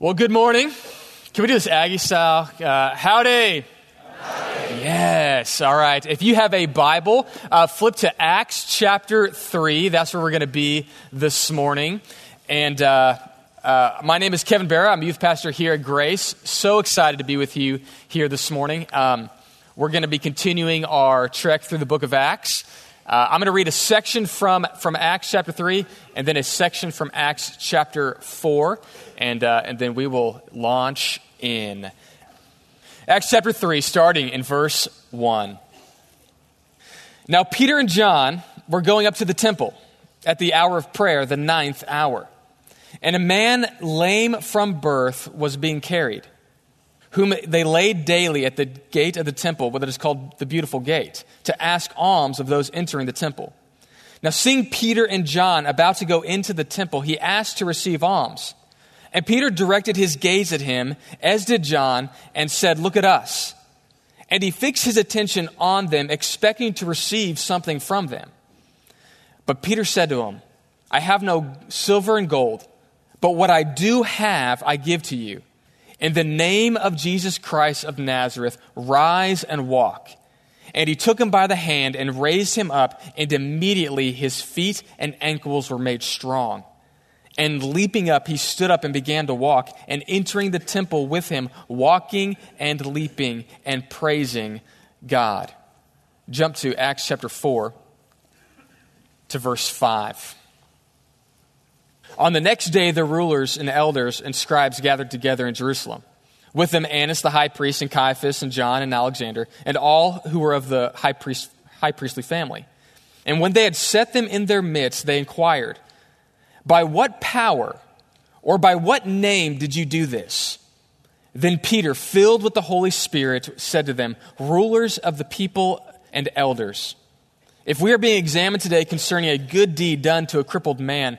Well, good morning. Can we do this Aggie style? Uh, howdy. Yes. All right. If you have a Bible, uh, flip to Acts chapter 3. That's where we're going to be this morning. And uh, uh, my name is Kevin Barra. I'm youth pastor here at Grace. So excited to be with you here this morning. Um, we're going to be continuing our trek through the book of Acts. Uh, I'm going to read a section from, from Acts chapter 3 and then a section from Acts chapter 4 and, uh, and then we will launch in. Acts chapter 3, starting in verse 1. Now, Peter and John were going up to the temple at the hour of prayer, the ninth hour. And a man lame from birth was being carried, whom they laid daily at the gate of the temple, what is called the Beautiful Gate, to ask alms of those entering the temple. Now, seeing Peter and John about to go into the temple, he asked to receive alms. And Peter directed his gaze at him, as did John, and said, Look at us. And he fixed his attention on them, expecting to receive something from them. But Peter said to him, I have no silver and gold, but what I do have, I give to you. In the name of Jesus Christ of Nazareth, rise and walk. And he took him by the hand and raised him up, and immediately his feet and ankles were made strong. And leaping up, he stood up and began to walk, and entering the temple with him, walking and leaping and praising God. Jump to Acts chapter 4 to verse 5. On the next day, the rulers and elders and scribes gathered together in Jerusalem. With them, Annas the high priest, and Caiaphas, and John, and Alexander, and all who were of the high, priest, high priestly family. And when they had set them in their midst, they inquired, by what power or by what name did you do this? Then Peter, filled with the Holy Spirit, said to them, Rulers of the people and elders, if we are being examined today concerning a good deed done to a crippled man,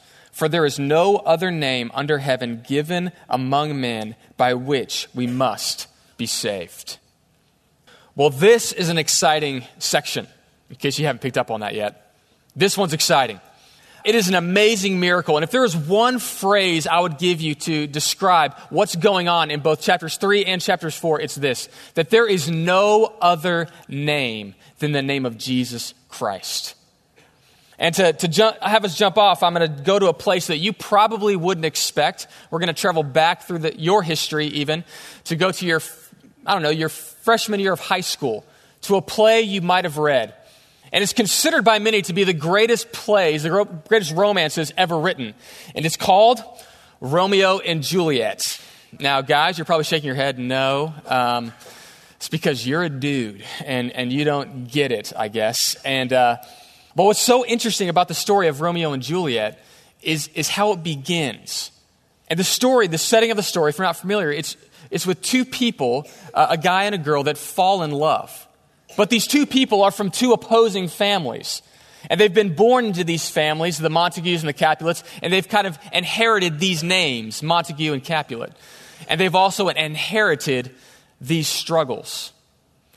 for there is no other name under heaven given among men by which we must be saved. Well, this is an exciting section, in case you haven't picked up on that yet. This one's exciting. It is an amazing miracle. And if there is one phrase I would give you to describe what's going on in both chapters 3 and chapters 4, it's this that there is no other name than the name of Jesus Christ. And to, to have us jump off, I'm going to go to a place that you probably wouldn't expect. We're going to travel back through the, your history, even, to go to your, I don't know, your freshman year of high school, to a play you might have read and it's considered by many to be the greatest plays, the greatest romances ever written. And it's called Romeo and Juliet. Now, guys, you're probably shaking your head. No. Um, it's because you're a dude and, and you don't get it, I guess. And, uh, but what's so interesting about the story of Romeo and Juliet is, is how it begins. And the story, the setting of the story, if you're not familiar, it's, it's with two people, uh, a guy and a girl, that fall in love. But these two people are from two opposing families. And they've been born into these families, the Montagues and the Capulets, and they've kind of inherited these names, Montague and Capulet. And they've also inherited these struggles.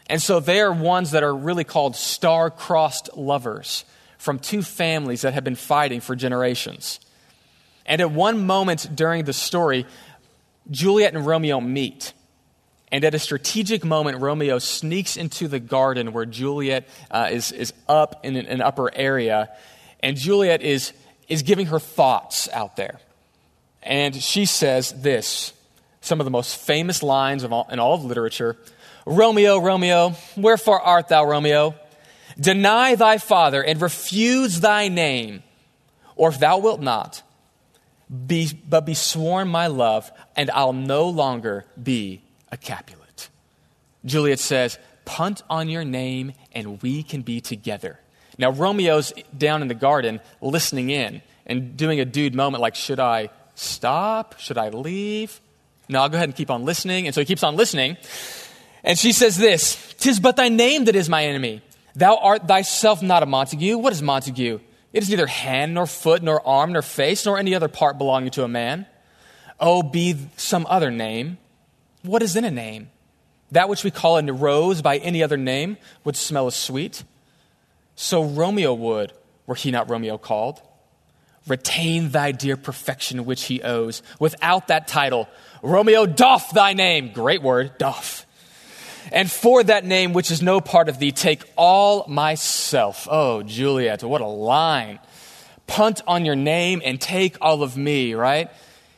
And so they are ones that are really called star crossed lovers from two families that have been fighting for generations. And at one moment during the story, Juliet and Romeo meet. And at a strategic moment, Romeo sneaks into the garden where Juliet uh, is, is up in an, an, upper area. And Juliet is, is giving her thoughts out there. And she says this some of the most famous lines of all, in all of literature Romeo, Romeo, wherefore art thou, Romeo? Deny thy father and refuse thy name, or if thou wilt not, be, but be sworn my love, and I'll no longer be a Capulet. Juliet says, Punt on your name and we can be together. Now, Romeo's down in the garden listening in and doing a dude moment like, Should I stop? Should I leave? No, I'll go ahead and keep on listening. And so he keeps on listening. And she says this Tis but thy name that is my enemy. Thou art thyself not a Montague. What is Montague? It is neither hand, nor foot, nor arm, nor face, nor any other part belonging to a man. Oh, be some other name. What is in a name? That which we call a rose by any other name would smell as sweet. So Romeo would, were he not Romeo called. Retain thy dear perfection which he owes. Without that title, Romeo doff thy name. Great word, doff. And for that name which is no part of thee, take all myself. Oh, Juliet, what a line. Punt on your name and take all of me, right?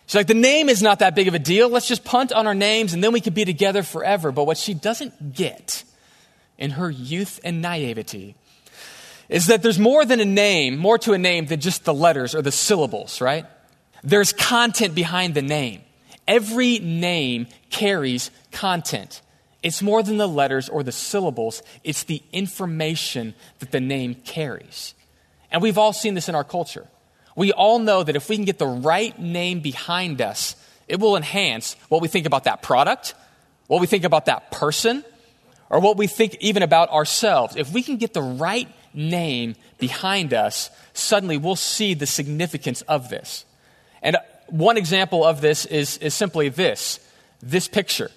She's like, the name is not that big of a deal. Let's just punt on our names and then we can be together forever. But what she doesn't get in her youth and naivety is that there's more than a name, more to a name than just the letters or the syllables, right? There's content behind the name. Every name carries content. It's more than the letters or the syllables, it's the information that the name carries. And we've all seen this in our culture. We all know that if we can get the right name behind us, it will enhance what we think about that product, what we think about that person, or what we think even about ourselves. If we can get the right name behind us, suddenly we'll see the significance of this. And one example of this is, is simply this this picture.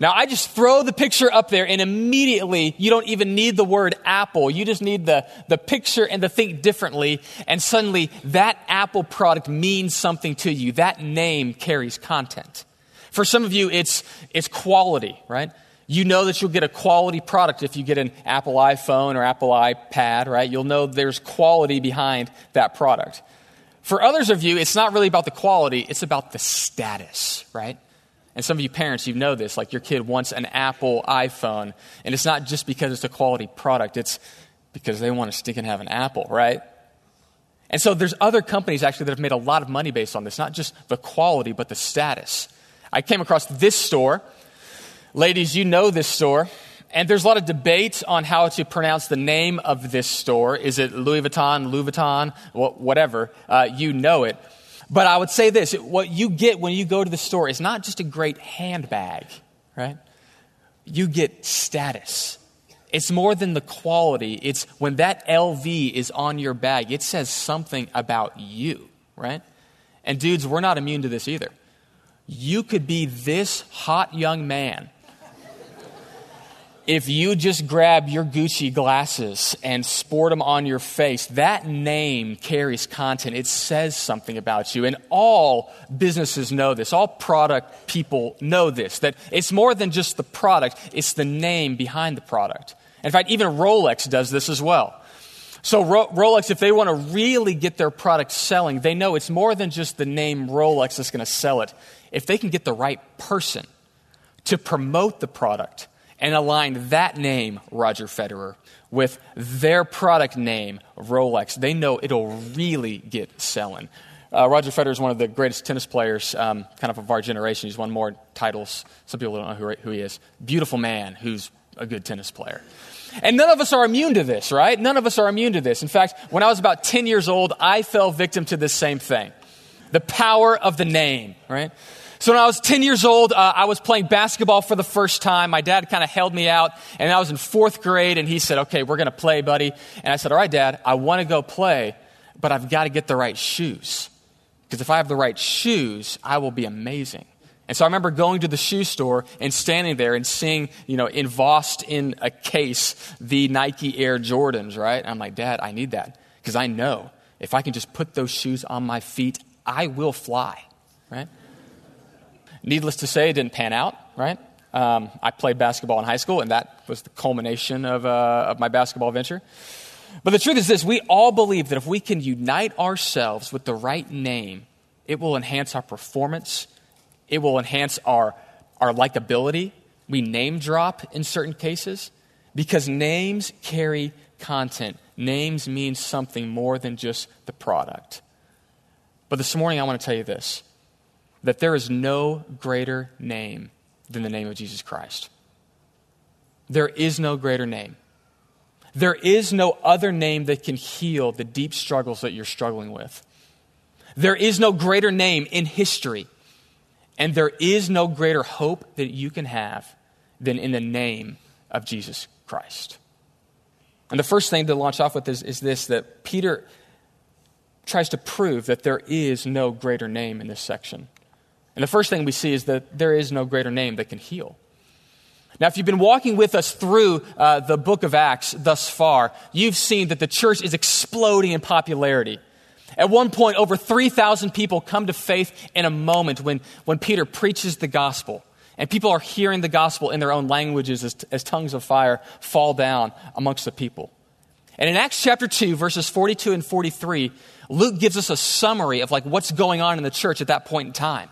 Now, I just throw the picture up there, and immediately you don't even need the word apple. You just need the, the picture and the think differently, and suddenly that Apple product means something to you. That name carries content. For some of you, it's, it's quality, right? You know that you'll get a quality product if you get an Apple iPhone or Apple iPad, right? You'll know there's quality behind that product. For others of you, it's not really about the quality, it's about the status, right? And some of you parents, you know this, like your kid wants an Apple iPhone, and it's not just because it's a quality product, it's because they want to stick and have an Apple, right? And so there's other companies actually that have made a lot of money based on this, not just the quality, but the status. I came across this store Ladies, you know this store. And there's a lot of debate on how to pronounce the name of this store. Is it Louis Vuitton, Louis Vuitton, whatever? Uh, you know it. But I would say this what you get when you go to the store is not just a great handbag, right? You get status. It's more than the quality. It's when that LV is on your bag, it says something about you, right? And dudes, we're not immune to this either. You could be this hot young man if you just grab your Gucci glasses and sport them on your face, that name carries content. It says something about you. And all businesses know this. All product people know this that it's more than just the product, it's the name behind the product. In fact, even Rolex does this as well. So, Rolex, if they want to really get their product selling, they know it's more than just the name Rolex that's going to sell it. If they can get the right person to promote the product, and align that name, Roger Federer, with their product name, Rolex, they know it'll really get selling. Uh, Roger Federer is one of the greatest tennis players, um, kind of of our generation. He's won more titles. Some people don't know who, who he is. Beautiful man who's a good tennis player. And none of us are immune to this, right? None of us are immune to this. In fact, when I was about 10 years old, I fell victim to this same thing the power of the name, right? So when I was 10 years old, uh, I was playing basketball for the first time. My dad kind of held me out, and I was in fourth grade, and he said, Okay, we're going to play, buddy. And I said, All right, dad, I want to go play, but I've got to get the right shoes. Because if I have the right shoes, I will be amazing. And so I remember going to the shoe store and standing there and seeing, you know, embossed in a case the Nike Air Jordans, right? And I'm like, Dad, I need that. Because I know if I can just put those shoes on my feet, I will fly, right? Needless to say, it didn't pan out, right? Um, I played basketball in high school, and that was the culmination of, uh, of my basketball venture. But the truth is this we all believe that if we can unite ourselves with the right name, it will enhance our performance, it will enhance our, our likability. We name drop in certain cases because names carry content. Names mean something more than just the product. But this morning, I want to tell you this that there is no greater name than the name of Jesus Christ. There is no greater name. There is no other name that can heal the deep struggles that you're struggling with. There is no greater name in history. And there is no greater hope that you can have than in the name of Jesus Christ. And the first thing to launch off with is, is this that Peter tries to prove that there is no greater name in this section. And the first thing we see is that there is no greater name that can heal. Now, if you've been walking with us through uh, the book of Acts thus far, you've seen that the church is exploding in popularity. At one point, over 3,000 people come to faith in a moment when, when Peter preaches the gospel. And people are hearing the gospel in their own languages as, as tongues of fire fall down amongst the people. And in Acts chapter 2, verses 42 and 43, Luke gives us a summary of like what's going on in the church at that point in time.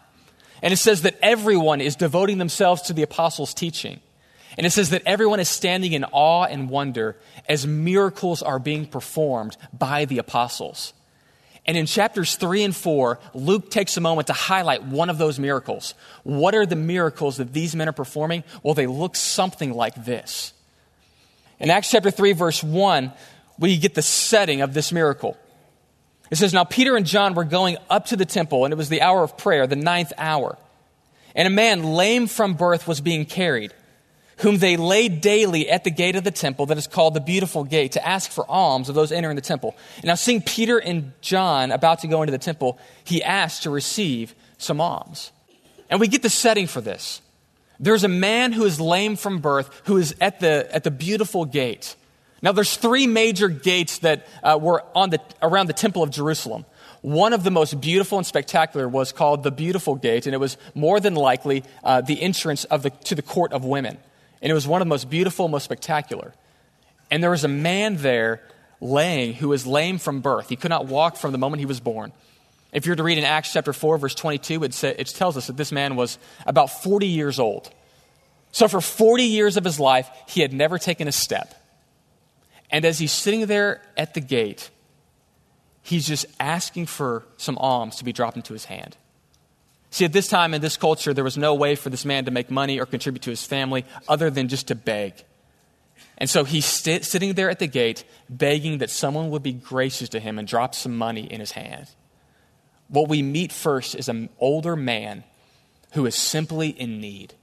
And it says that everyone is devoting themselves to the apostles' teaching. And it says that everyone is standing in awe and wonder as miracles are being performed by the apostles. And in chapters 3 and 4, Luke takes a moment to highlight one of those miracles. What are the miracles that these men are performing? Well, they look something like this. In Acts chapter 3, verse 1, we get the setting of this miracle. It says, Now Peter and John were going up to the temple, and it was the hour of prayer, the ninth hour. And a man lame from birth was being carried whom they laid daily at the gate of the temple that is called the Beautiful Gate to ask for alms of those entering the temple. And now, seeing Peter and John about to go into the temple, he asked to receive some alms. And we get the setting for this. There's a man who is lame from birth who is at the, at the Beautiful Gate. Now, there's three major gates that uh, were on the, around the Temple of Jerusalem. One of the most beautiful and spectacular was called the Beautiful Gate, and it was more than likely uh, the entrance of the, to the court of women. And it was one of the most beautiful, most spectacular. And there was a man there laying who was lame from birth. He could not walk from the moment he was born. If you were to read in Acts chapter 4, verse 22, it, say, it tells us that this man was about 40 years old. So for 40 years of his life, he had never taken a step. And as he's sitting there at the gate, he's just asking for some alms to be dropped into his hand. See, at this time in this culture, there was no way for this man to make money or contribute to his family other than just to beg. And so he's sitting there at the gate, begging that someone would be gracious to him and drop some money in his hand. What we meet first is an older man who is simply in need.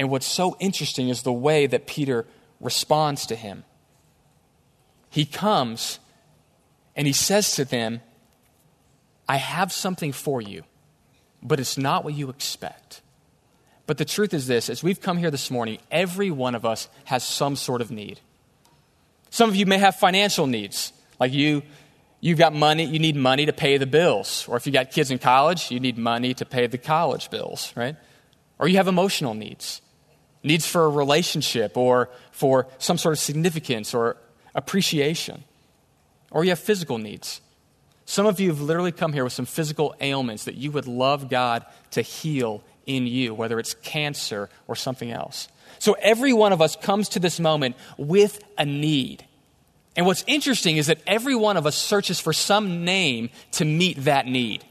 And what's so interesting is the way that Peter responds to him. He comes and he says to them, I have something for you but it's not what you expect. But the truth is this as we've come here this morning, every one of us has some sort of need. Some of you may have financial needs, like you. You've got money, you need money to pay the bills. Or if you got kids in college, you need money to pay the college bills, right? Or you have emotional needs needs for a relationship or for some sort of significance or appreciation. Or you have physical needs some of you have literally come here with some physical ailments that you would love God to heal in you, whether it's cancer or something else. So every one of us comes to this moment with a need. And what's interesting is that every one of us searches for some name to meet that need.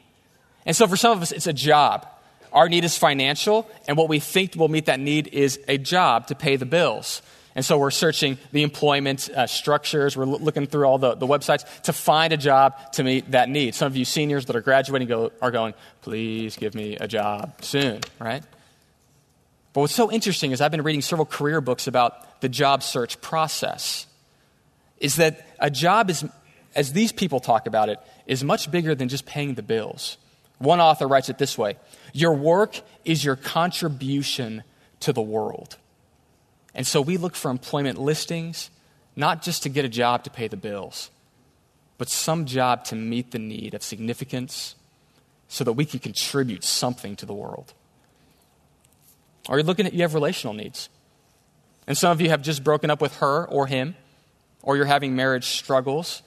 And so for some of us, it's a job. Our need is financial, and what we think will meet that need is a job to pay the bills. And so we're searching the employment uh, structures. We're l- looking through all the, the websites to find a job to meet that need. Some of you seniors that are graduating go, are going, please give me a job soon, right? But what's so interesting is I've been reading several career books about the job search process. Is that a job is, as these people talk about it, is much bigger than just paying the bills. One author writes it this way Your work is your contribution to the world. And so we look for employment listings, not just to get a job to pay the bills, but some job to meet the need of significance so that we can contribute something to the world. Are you're looking at, you have relational needs. And some of you have just broken up with her or him, or you're having marriage struggles.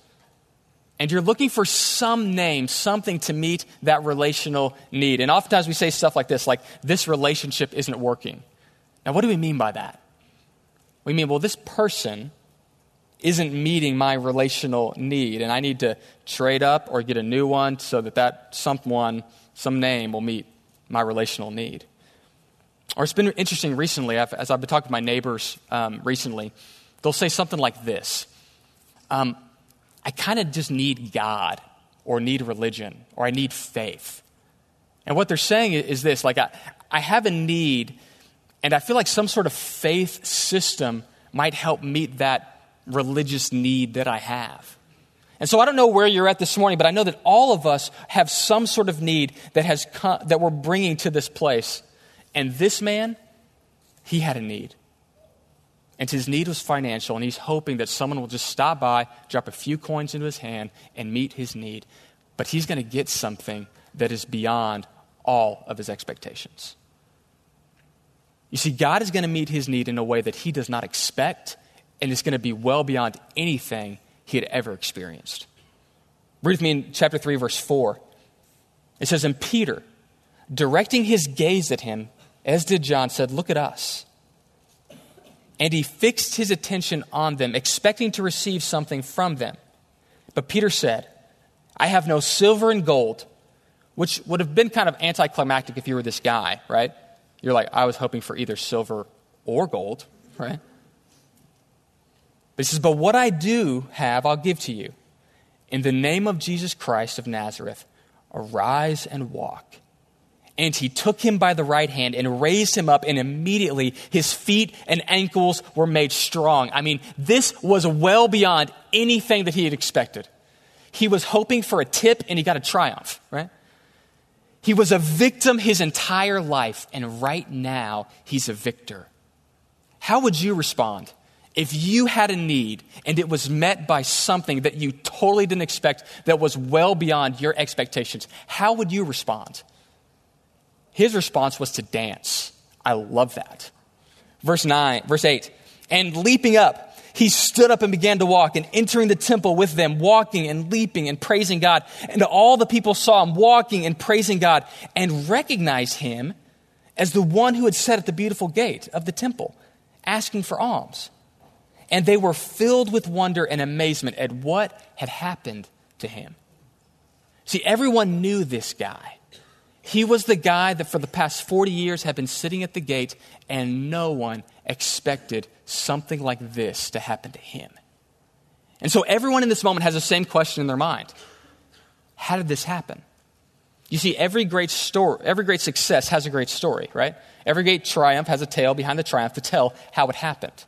And you're looking for some name, something to meet that relational need. And oftentimes we say stuff like this, like, this relationship isn't working. Now, what do we mean by that? We mean, well, this person isn't meeting my relational need, and I need to trade up or get a new one so that that someone, some name, will meet my relational need. Or it's been interesting recently, as I've been talking to my neighbors um, recently, they'll say something like this um, I kind of just need God, or need religion, or I need faith. And what they're saying is this like, I, I have a need And I feel like some sort of faith system might help meet that religious need that I have. And so I don't know where you're at this morning, but I know that all of us have some sort of need that, has come, that we're bringing to this place. And this man, he had a need. And his need was financial, and he's hoping that someone will just stop by, drop a few coins into his hand, and meet his need. But he's going to get something that is beyond all of his expectations. You see, God is going to meet his need in a way that he does not expect, and it's going to be well beyond anything he had ever experienced. Read with me in chapter 3, verse 4. It says, And Peter, directing his gaze at him, as did John, said, Look at us. And he fixed his attention on them, expecting to receive something from them. But Peter said, I have no silver and gold, which would have been kind of anticlimactic if you were this guy, right? You're like, I was hoping for either silver or gold, right? But he says, But what I do have, I'll give to you. In the name of Jesus Christ of Nazareth, arise and walk. And he took him by the right hand and raised him up, and immediately his feet and ankles were made strong. I mean, this was well beyond anything that he had expected. He was hoping for a tip, and he got a triumph, right? He was a victim his entire life, and right now he's a victor. How would you respond if you had a need and it was met by something that you totally didn't expect that was well beyond your expectations? How would you respond? His response was to dance. I love that. Verse 9, verse 8. And leaping up, he stood up and began to walk and entering the temple with them, walking and leaping and praising God. And all the people saw him walking and praising God and recognized him as the one who had sat at the beautiful gate of the temple, asking for alms. And they were filled with wonder and amazement at what had happened to him. See, everyone knew this guy. He was the guy that for the past 40 years had been sitting at the gate, and no one expected something like this to happen to him. And so everyone in this moment has the same question in their mind How did this happen? You see, every great story, every great success has a great story, right? Every great triumph has a tale behind the triumph to tell how it happened.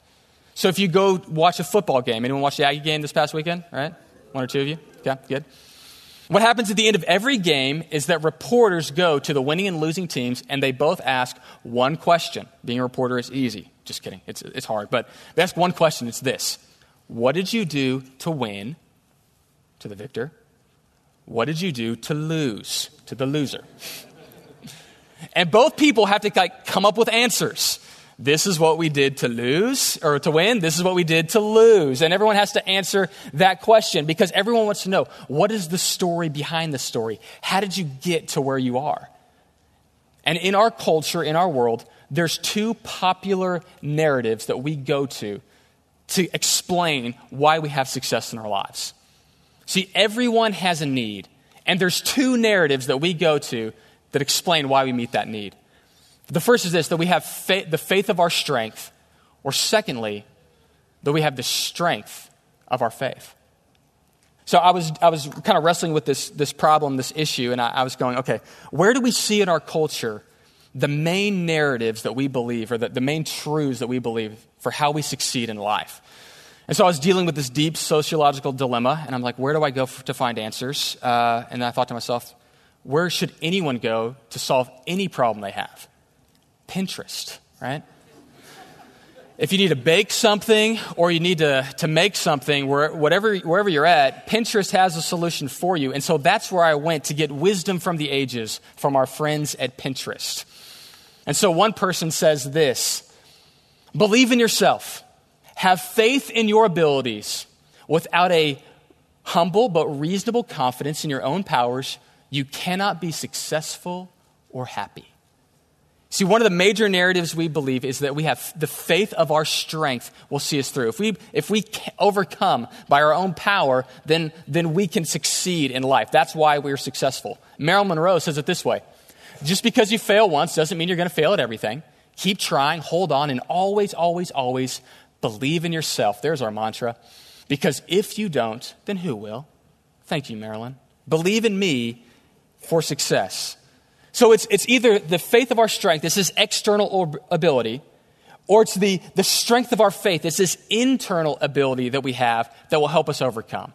So if you go watch a football game, anyone watch the Aggie game this past weekend, right? One or two of you? Yeah, good. What happens at the end of every game is that reporters go to the winning and losing teams and they both ask one question. Being a reporter is easy. Just kidding. It's, it's hard. But they ask one question. It's this What did you do to win to the victor? What did you do to lose to the loser? and both people have to like, come up with answers. This is what we did to lose or to win. This is what we did to lose. And everyone has to answer that question because everyone wants to know what is the story behind the story? How did you get to where you are? And in our culture, in our world, there's two popular narratives that we go to to explain why we have success in our lives. See, everyone has a need, and there's two narratives that we go to that explain why we meet that need. The first is this that we have faith, the faith of our strength, or secondly, that we have the strength of our faith. So I was, I was kind of wrestling with this, this problem, this issue, and I, I was going, okay, where do we see in our culture the main narratives that we believe, or the, the main truths that we believe for how we succeed in life. And so I was dealing with this deep sociological dilemma, and I'm like, where do I go for, to find answers? Uh, and I thought to myself, where should anyone go to solve any problem they have? Pinterest, right? If you need to bake something or you need to, to make something, where, whatever, wherever you're at, Pinterest has a solution for you. And so that's where I went to get wisdom from the ages from our friends at Pinterest. And so one person says this Believe in yourself, have faith in your abilities. Without a humble but reasonable confidence in your own powers, you cannot be successful or happy. See, one of the major narratives we believe is that we have the faith of our strength will see us through. If we, if we overcome by our own power, then, then we can succeed in life. That's why we're successful. Marilyn Monroe says it this way just because you fail once doesn't mean you're going to fail at everything. Keep trying, hold on, and always, always, always believe in yourself. There's our mantra. Because if you don't, then who will? Thank you, Marilyn. Believe in me for success. So it's, it's either the faith of our strength, this is external ability, or it's the, the strength of our faith, it's this internal ability that we have that will help us overcome.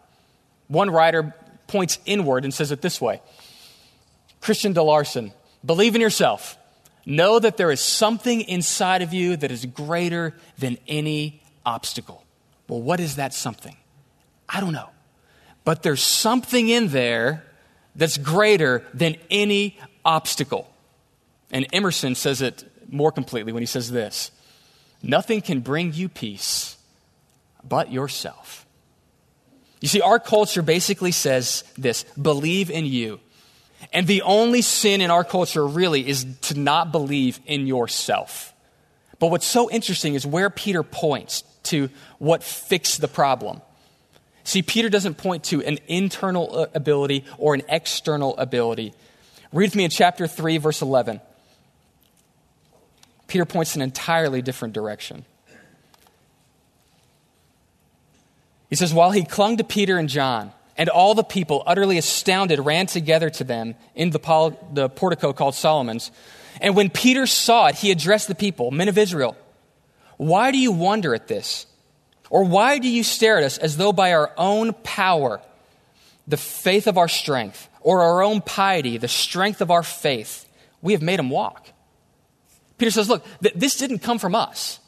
One writer points inward and says it this way Christian D. Larson, believe in yourself. Know that there is something inside of you that is greater than any obstacle. Well, what is that something? I don't know. But there's something in there that's greater than any obstacle. And Emerson says it more completely when he says this Nothing can bring you peace but yourself. You see, our culture basically says this believe in you. And the only sin in our culture really is to not believe in yourself. But what's so interesting is where Peter points to what fixed the problem. See, Peter doesn't point to an internal uh, ability or an external ability. Read with me in chapter 3, verse 11. Peter points in an entirely different direction. He says, While he clung to Peter and John, and all the people, utterly astounded, ran together to them in the portico called Solomon's. And when Peter saw it, he addressed the people, Men of Israel, why do you wonder at this? Or why do you stare at us as though by our own power, the faith of our strength, or our own piety, the strength of our faith, we have made him walk? Peter says, Look, th- this didn't come from us.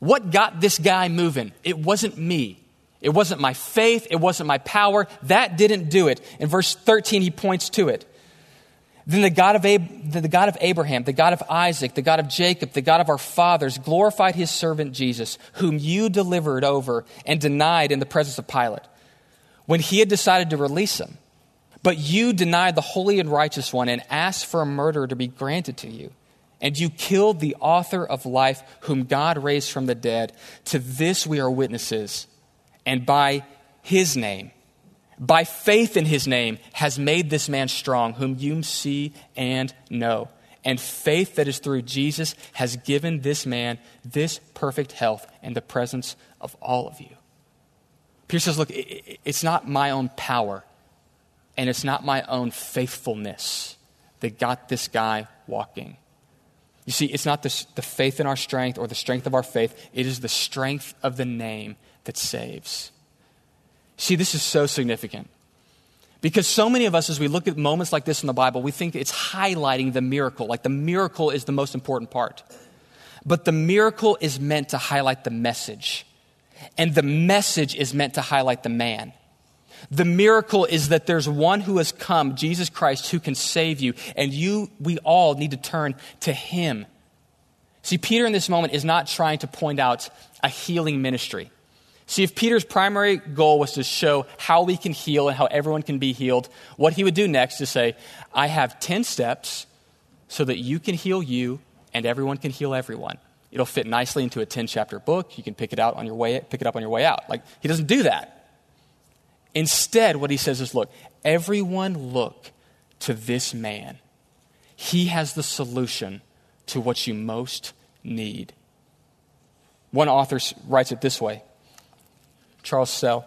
What got this guy moving? It wasn't me. It wasn't my faith. It wasn't my power. That didn't do it. In verse 13, he points to it. Then the God, of Ab- the God of Abraham, the God of Isaac, the God of Jacob, the God of our fathers glorified his servant Jesus, whom you delivered over and denied in the presence of Pilate, when he had decided to release him. But you denied the holy and righteous one and asked for a murderer to be granted to you. And you killed the author of life, whom God raised from the dead. To this we are witnesses and by his name, by faith in his name, has made this man strong, whom you see and know. And faith that is through Jesus has given this man this perfect health in the presence of all of you. Peter says, Look, it's not my own power and it's not my own faithfulness that got this guy walking. You see, it's not the, the faith in our strength or the strength of our faith, it is the strength of the name that saves. See, this is so significant. Because so many of us, as we look at moments like this in the Bible, we think it's highlighting the miracle, like the miracle is the most important part. But the miracle is meant to highlight the message, and the message is meant to highlight the man. The miracle is that there's one who has come, Jesus Christ, who can save you, and you, we all need to turn to him. See, Peter in this moment is not trying to point out a healing ministry. See, if Peter's primary goal was to show how we can heal and how everyone can be healed, what he would do next is say, I have 10 steps so that you can heal you and everyone can heal everyone. It'll fit nicely into a 10 chapter book. You can pick it out on your way, pick it up on your way out. Like, he doesn't do that. Instead, what he says is, look, everyone look to this man. He has the solution to what you most need. One author writes it this way Charles Sell.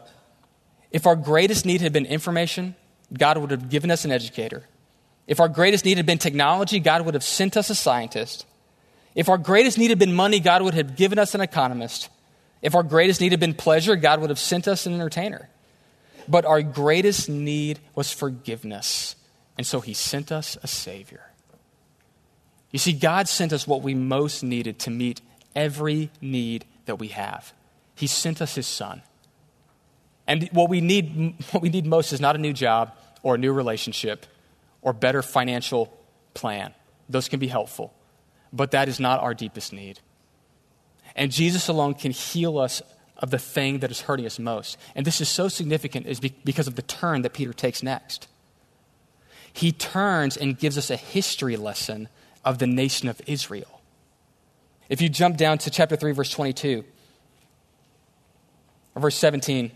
If our greatest need had been information, God would have given us an educator. If our greatest need had been technology, God would have sent us a scientist. If our greatest need had been money, God would have given us an economist. If our greatest need had been pleasure, God would have sent us an entertainer. But our greatest need was forgiveness. And so he sent us a Savior. You see, God sent us what we most needed to meet every need that we have. He sent us his Son. And what we need, what we need most is not a new job or a new relationship or better financial plan. Those can be helpful, but that is not our deepest need. And Jesus alone can heal us of the thing that is hurting us most. And this is so significant is because of the turn that Peter takes next. He turns and gives us a history lesson of the nation of Israel. If you jump down to chapter 3 verse 22 or verse 17,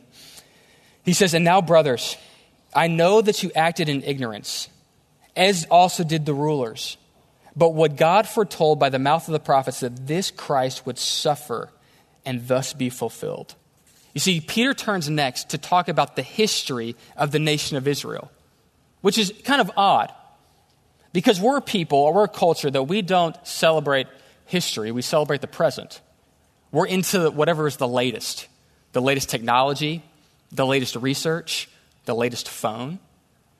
he says, And now, brothers, I know that you acted in ignorance, as also did the rulers. But what God foretold by the mouth of the prophets that this Christ would suffer and thus be fulfilled. You see, Peter turns next to talk about the history of the nation of Israel, which is kind of odd. Because we're a people, or we're a culture that we don't celebrate history, we celebrate the present. We're into whatever is the latest the latest technology, the latest research, the latest phone.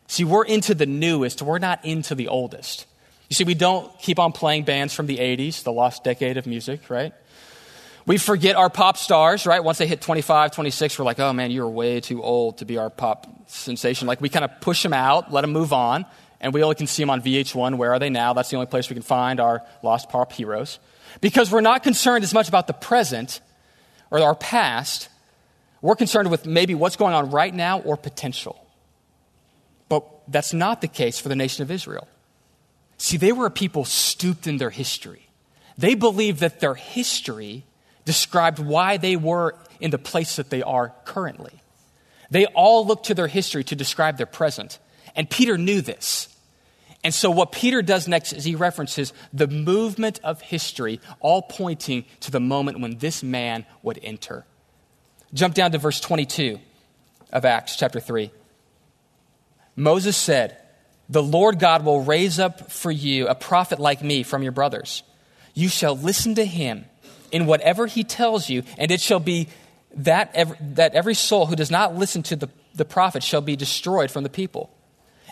See, we're into the newest, we're not into the oldest. You see, we don't keep on playing bands from the 80s, the lost decade of music, right? We forget our pop stars, right? Once they hit 25, 26, we're like, oh man, you're way too old to be our pop sensation. Like we kind of push them out, let them move on, and we only can see them on VH1. Where are they now? That's the only place we can find our lost pop heroes. Because we're not concerned as much about the present or our past, we're concerned with maybe what's going on right now or potential. But that's not the case for the nation of Israel. See, they were a people stooped in their history. They believed that their history described why they were in the place that they are currently. They all look to their history to describe their present. And Peter knew this. And so, what Peter does next is he references the movement of history, all pointing to the moment when this man would enter. Jump down to verse 22 of Acts chapter 3. Moses said, The Lord God will raise up for you a prophet like me from your brothers. You shall listen to him in whatever he tells you, and it shall be that every, that every soul who does not listen to the, the prophet shall be destroyed from the people.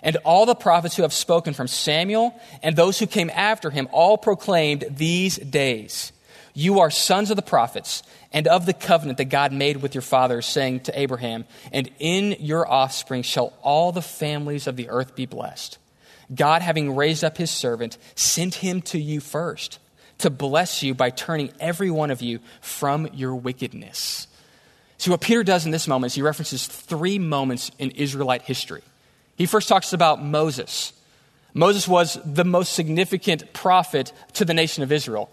And all the prophets who have spoken from Samuel and those who came after him all proclaimed these days You are sons of the prophets and of the covenant that God made with your fathers, saying to Abraham, And in your offspring shall all the families of the earth be blessed. God, having raised up his servant, sent him to you first to bless you by turning every one of you from your wickedness. See, what Peter does in this moment is he references three moments in Israelite history. He first talks about Moses. Moses was the most significant prophet to the nation of Israel.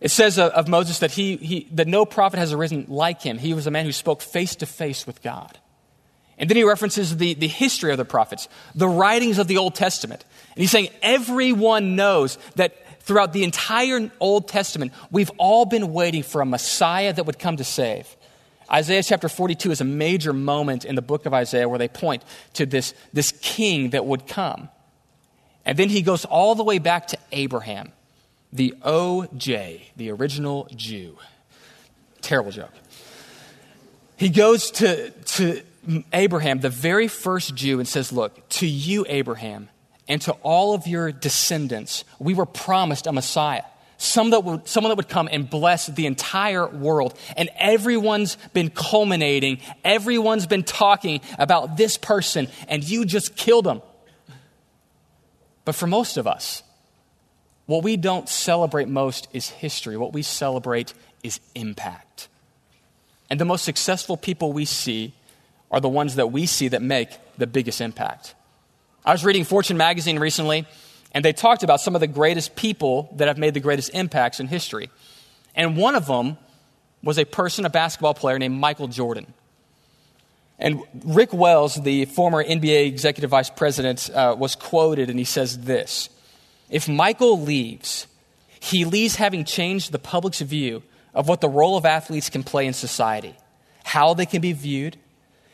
It says of Moses that, he, he, that no prophet has arisen like him. He was a man who spoke face to face with God. And then he references the, the history of the prophets, the writings of the Old Testament. And he's saying everyone knows that throughout the entire Old Testament, we've all been waiting for a Messiah that would come to save. Isaiah chapter 42 is a major moment in the book of Isaiah where they point to this, this king that would come. And then he goes all the way back to Abraham the OJ, the original Jew. Terrible joke. He goes to, to Abraham, the very first Jew, and says, Look, to you, Abraham, and to all of your descendants, we were promised a Messiah. Some that would, someone that would come and bless the entire world. And everyone's been culminating, everyone's been talking about this person, and you just killed him. But for most of us, what we don't celebrate most is history. What we celebrate is impact. And the most successful people we see are the ones that we see that make the biggest impact. I was reading Fortune magazine recently, and they talked about some of the greatest people that have made the greatest impacts in history. And one of them was a person, a basketball player named Michael Jordan. And Rick Welts, the former NBA executive vice president, uh, was quoted, and he says this if Michael leaves, he leaves having changed the public's view of what the role of athletes can play in society, how they can be viewed,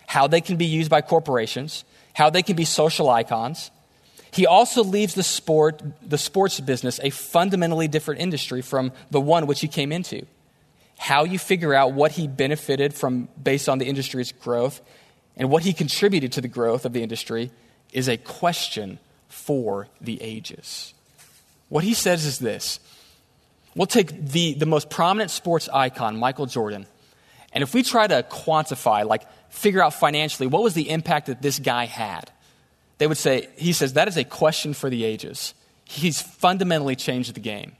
how they can be used by corporations, how they can be social icons. He also leaves the sport, the sports business, a fundamentally different industry from the one which he came into. How you figure out what he benefited from based on the industry's growth and what he contributed to the growth of the industry is a question for the ages. What he says is this We'll take the, the most prominent sports icon, Michael Jordan, and if we try to quantify, like figure out financially, what was the impact that this guy had, they would say, he says, that is a question for the ages. He's fundamentally changed the game.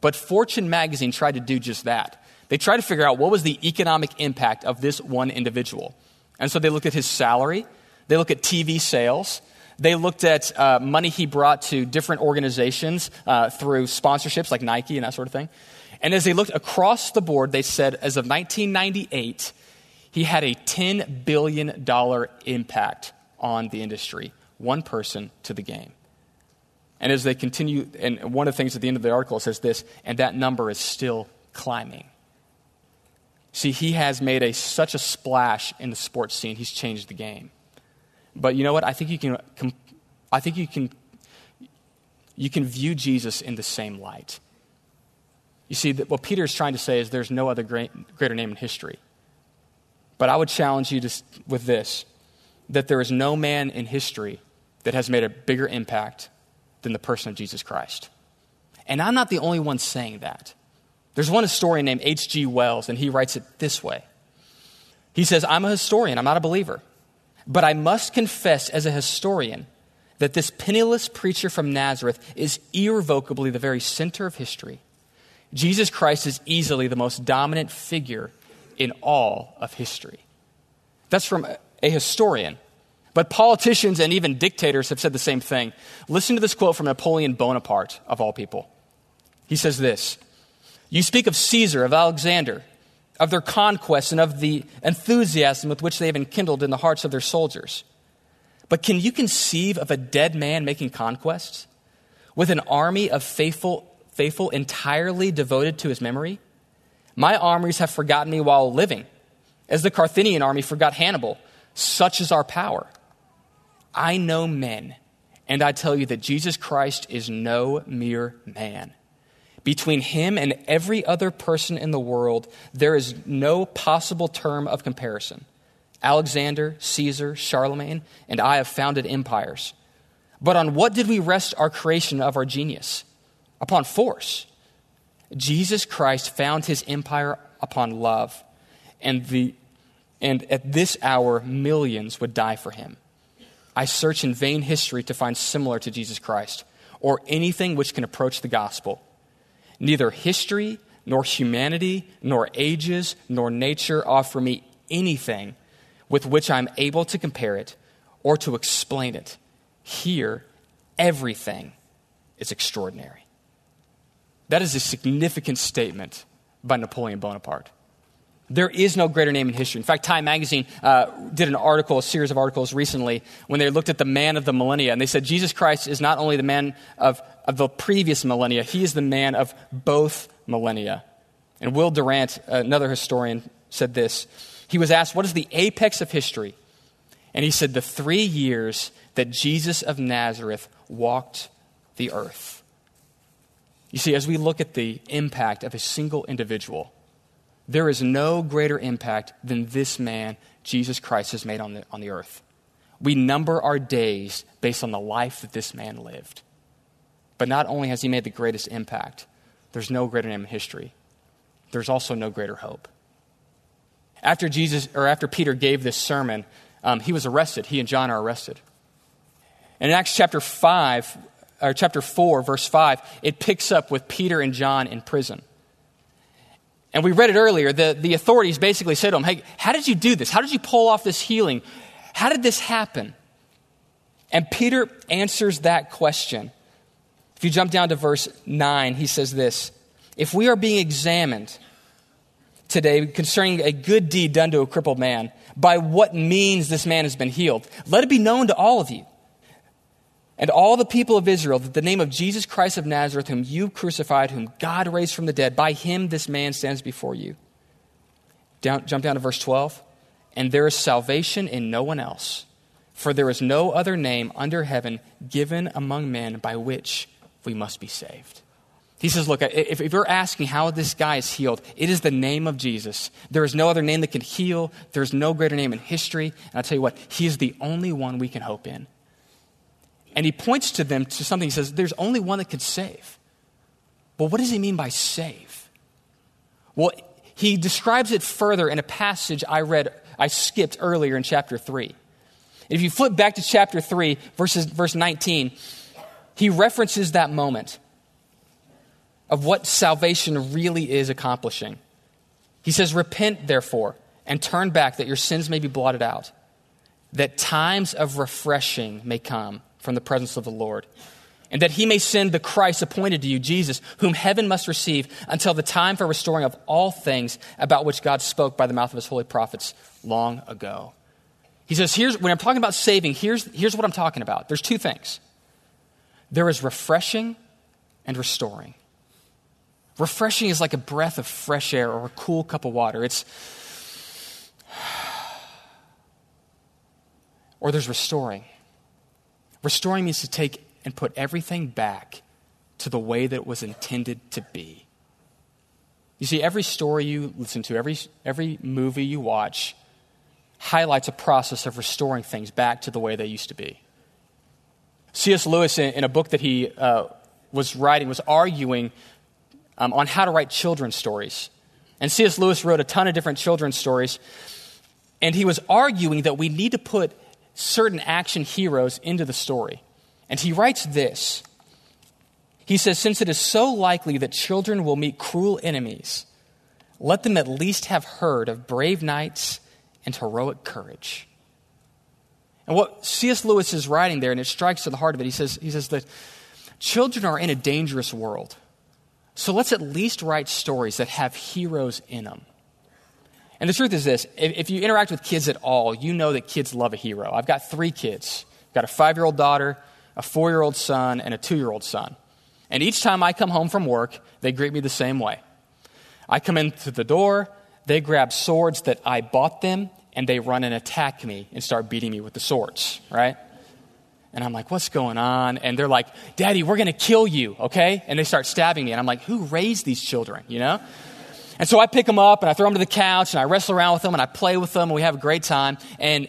But Fortune magazine tried to do just that. They tried to figure out what was the economic impact of this one individual. And so they looked at his salary, they looked at TV sales, they looked at uh, money he brought to different organizations uh, through sponsorships like Nike and that sort of thing. And as they looked across the board, they said as of 1998, he had a $10 billion impact on the industry, one person to the game. And as they continue, and one of the things at the end of the article says this, and that number is still climbing. See, he has made a, such a splash in the sports scene, he's changed the game. But you know what? I think you can, I think you can you can view Jesus in the same light. You see, what Peter is trying to say is there's no other great, greater name in history. But I would challenge you to, with this that there is no man in history that has made a bigger impact than the person of Jesus Christ. And I'm not the only one saying that. There's one historian named H.G. Wells, and he writes it this way He says, I'm a historian, I'm not a believer. But I must confess as a historian that this penniless preacher from Nazareth is irrevocably the very center of history. Jesus Christ is easily the most dominant figure in all of history. That's from a historian. But politicians and even dictators have said the same thing. Listen to this quote from Napoleon Bonaparte, of all people. He says this You speak of Caesar, of Alexander, of their conquests, and of the enthusiasm with which they have enkindled in the hearts of their soldiers. But can you conceive of a dead man making conquests? With an army of faithful, faithful entirely devoted to his memory? My armies have forgotten me while living, as the Carthaginian army forgot Hannibal. Such is our power. I know men, and I tell you that Jesus Christ is no mere man. Between him and every other person in the world, there is no possible term of comparison. Alexander, Caesar, Charlemagne, and I have founded empires. But on what did we rest our creation of our genius? Upon force. Jesus Christ found his empire upon love, and, the, and at this hour, millions would die for him. I search in vain history to find similar to Jesus Christ, or anything which can approach the gospel. Neither history, nor humanity, nor ages, nor nature offer me anything with which I'm able to compare it or to explain it. Here, everything is extraordinary. That is a significant statement by Napoleon Bonaparte. There is no greater name in history. In fact, Time Magazine uh, did an article, a series of articles recently, when they looked at the man of the millennia, and they said Jesus Christ is not only the man of, of the previous millennia, he is the man of both millennia. And Will Durant, another historian, said this. He was asked, What is the apex of history? And he said, The three years that Jesus of Nazareth walked the earth. You see, as we look at the impact of a single individual, there is no greater impact than this man, Jesus Christ, has made on the, on the earth. We number our days based on the life that this man lived. But not only has he made the greatest impact, there's no greater name in history, there's also no greater hope. After Jesus, or after Peter gave this sermon, um, he was arrested. He and John are arrested. And in Acts chapter 5, or chapter 4, verse 5, it picks up with Peter and John in prison. And we read it earlier. The, the authorities basically said to him, Hey, how did you do this? How did you pull off this healing? How did this happen? And Peter answers that question. If you jump down to verse 9, he says this If we are being examined today concerning a good deed done to a crippled man, by what means this man has been healed, let it be known to all of you and all the people of Israel that the name of Jesus Christ of Nazareth, whom you crucified, whom God raised from the dead, by him this man stands before you. Down, jump down to verse 12. And there is salvation in no one else, for there is no other name under heaven given among men by which we must be saved. He says, Look, if, if you're asking how this guy is healed, it is the name of Jesus. There is no other name that can heal. There's no greater name in history. And I'll tell you what, he is the only one we can hope in. And he points to them to something. He says, There's only one that can save. Well, what does he mean by save? Well, he describes it further in a passage I read, I skipped earlier in chapter 3. If you flip back to chapter 3, verses, verse 19, he references that moment of what salvation really is accomplishing. He says, Repent, therefore, and turn back that your sins may be blotted out, that times of refreshing may come from the presence of the Lord, and that he may send the Christ appointed to you, Jesus, whom heaven must receive until the time for restoring of all things about which God spoke by the mouth of his holy prophets long ago. He says, here's, when I'm talking about saving, here's, here's what I'm talking about. There's two things there is refreshing and restoring. Refreshing is like a breath of fresh air or a cool cup of water. It's, or there's restoring. Restoring means to take and put everything back to the way that it was intended to be. You see, every story you listen to, every, every movie you watch, highlights a process of restoring things back to the way they used to be. C.S. Lewis, in, in a book that he uh, was writing, was arguing um, on how to write children's stories. And C.S. Lewis wrote a ton of different children's stories. And he was arguing that we need to put certain action heroes into the story. And he writes this He says, Since it is so likely that children will meet cruel enemies, let them at least have heard of brave knights and heroic courage. And what C.S. Lewis is writing there, and it strikes to the heart of it, he says, he says that children are in a dangerous world. So let's at least write stories that have heroes in them. And the truth is this if, you interact with kids at all, you know that kids love a hero. I've got three kids I've got a five year old daughter, a four year old son, and a two year old son. And each time I come home from work, they greet me the same way. I come into the door, they grab swords that I bought them, and they run and attack me and start beating me with the swords, right? And I'm like, what's going on? And they're like, Daddy, we're going to kill you, okay? And they start stabbing me. And I'm like, who raised these children, you know? And so I pick them up and I throw them to the couch and I wrestle around with them and I play with them and we have a great time. And,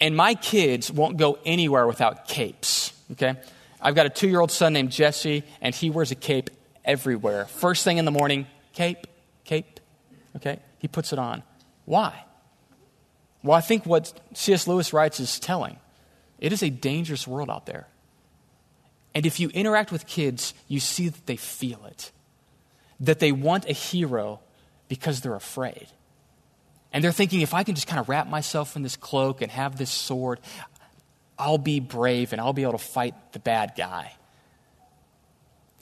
and my kids won't go anywhere without capes, okay? I've got a two year old son named Jesse and he wears a cape everywhere. First thing in the morning, cape, cape, okay? He puts it on. Why? Well, I think what C.S. Lewis writes is telling. It is a dangerous world out there. And if you interact with kids, you see that they feel it, that they want a hero because they're afraid. And they're thinking, if I can just kind of wrap myself in this cloak and have this sword, I'll be brave and I'll be able to fight the bad guy.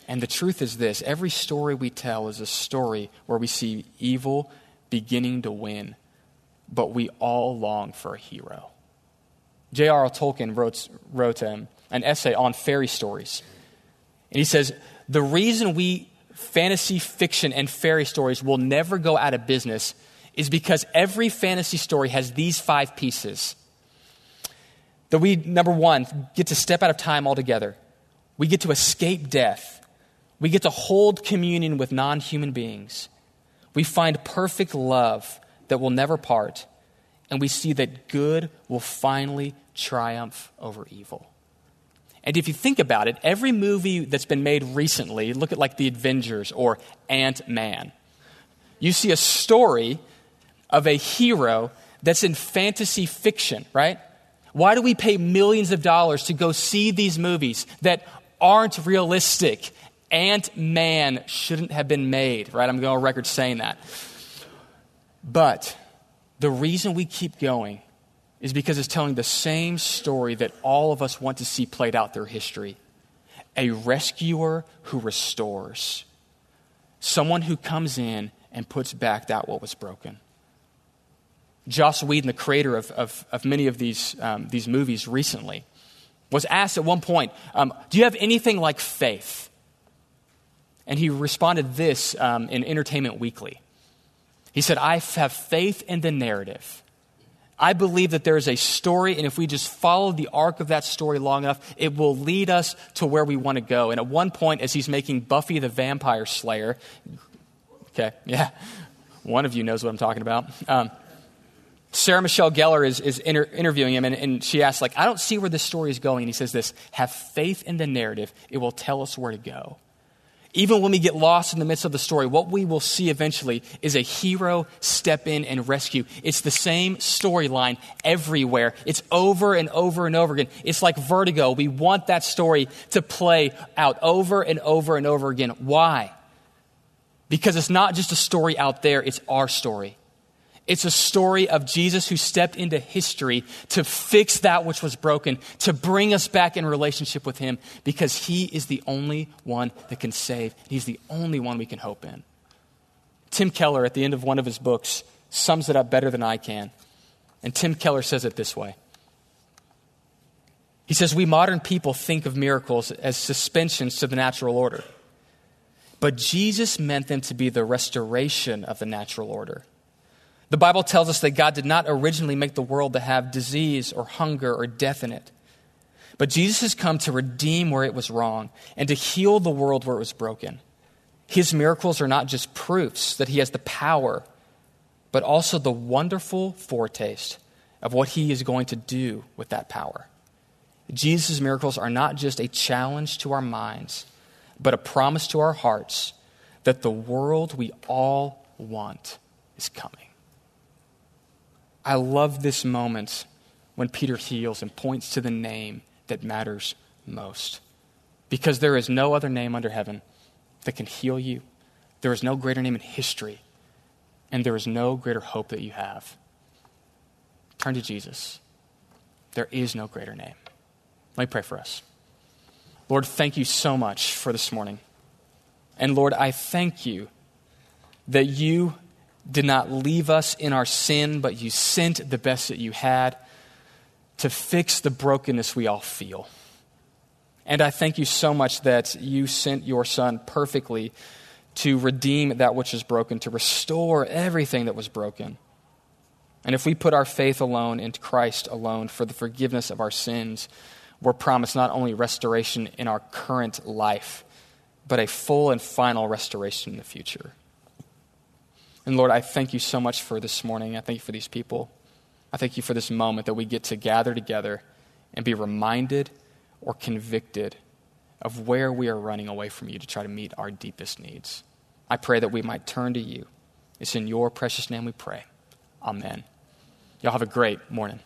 And the truth is this every story we tell is a story where we see evil beginning to win but we all long for a hero. J.R.R. Tolkien wrote, wrote an essay on fairy stories. And he says, The reason we fantasy fiction and fairy stories will never go out of business is because every fantasy story has these five pieces. That we, number one, get to step out of time altogether. We get to escape death. We get to hold communion with non human beings. We find perfect love that will never part, and we see that good will finally triumph over evil. And if you think about it, every movie that's been made recently, look at like The Avengers or Ant Man, you see a story of a hero that's in fantasy fiction, right? Why do we pay millions of dollars to go see these movies that aren't realistic? Ant Man shouldn't have been made, right? I'm going on record saying that. But the reason we keep going is because it's telling the same story that all of us want to see played out through history a rescuer who restores, someone who comes in and puts back that what was broken. Joss Whedon, the creator of, of, of many of these, um, these movies recently, was asked at one point, um, Do you have anything like faith? And he responded this um, in Entertainment Weekly. He said, I have faith in the narrative. I believe that there is a story, and if we just follow the arc of that story long enough, it will lead us to where we want to go. And at one point, as he's making Buffy the Vampire Slayer, okay, yeah, one of you knows what I'm talking about. Um, Sarah Michelle Gellar is, is inter- interviewing him, and, and she asks, like, I don't see where this story is going. And he says this, have faith in the narrative. It will tell us where to go. Even when we get lost in the midst of the story, what we will see eventually is a hero step in and rescue. It's the same storyline everywhere. It's over and over and over again. It's like vertigo. We want that story to play out over and over and over again. Why? Because it's not just a story out there, it's our story. It's a story of Jesus who stepped into history to fix that which was broken, to bring us back in relationship with Him, because He is the only one that can save. He's the only one we can hope in. Tim Keller, at the end of one of his books, sums it up better than I can. And Tim Keller says it this way He says, We modern people think of miracles as suspensions to the natural order. But Jesus meant them to be the restoration of the natural order. The Bible tells us that God did not originally make the world to have disease or hunger or death in it, But Jesus has come to redeem where it was wrong and to heal the world where it was broken. His miracles are not just proofs that he has the power, but also the wonderful foretaste of what he is going to do with that power. Jesus' miracles are not just a challenge to our minds, but a promise to our hearts that the world we all want is coming. I love this moment when Peter heals and points to the name that matters most. Because there is no other name under heaven that can heal you. There is no greater name in history. And there is no greater hope that you have. Turn to Jesus. There is no greater name. Let me pray for us. Lord, thank you so much for this morning. And Lord, I thank you that you did not leave us in our sin, but you sent the best that you had to fix the brokenness we all feel. And I thank you so much that you sent your son perfectly to redeem that which is broken, to restore everything that was broken. And if we put our faith alone in Christ alone for the forgiveness of our sins, we're promised not only restoration in our current life, but a full and final restoration in the future. And Lord, I thank you so much for this morning. I thank you for these people. I thank you for this moment that we get to gather together and be reminded or convicted of where we are running away from you to try to meet our deepest needs. I pray that we might turn to you. It's in your precious name we pray. Amen. Y'all have a great morning.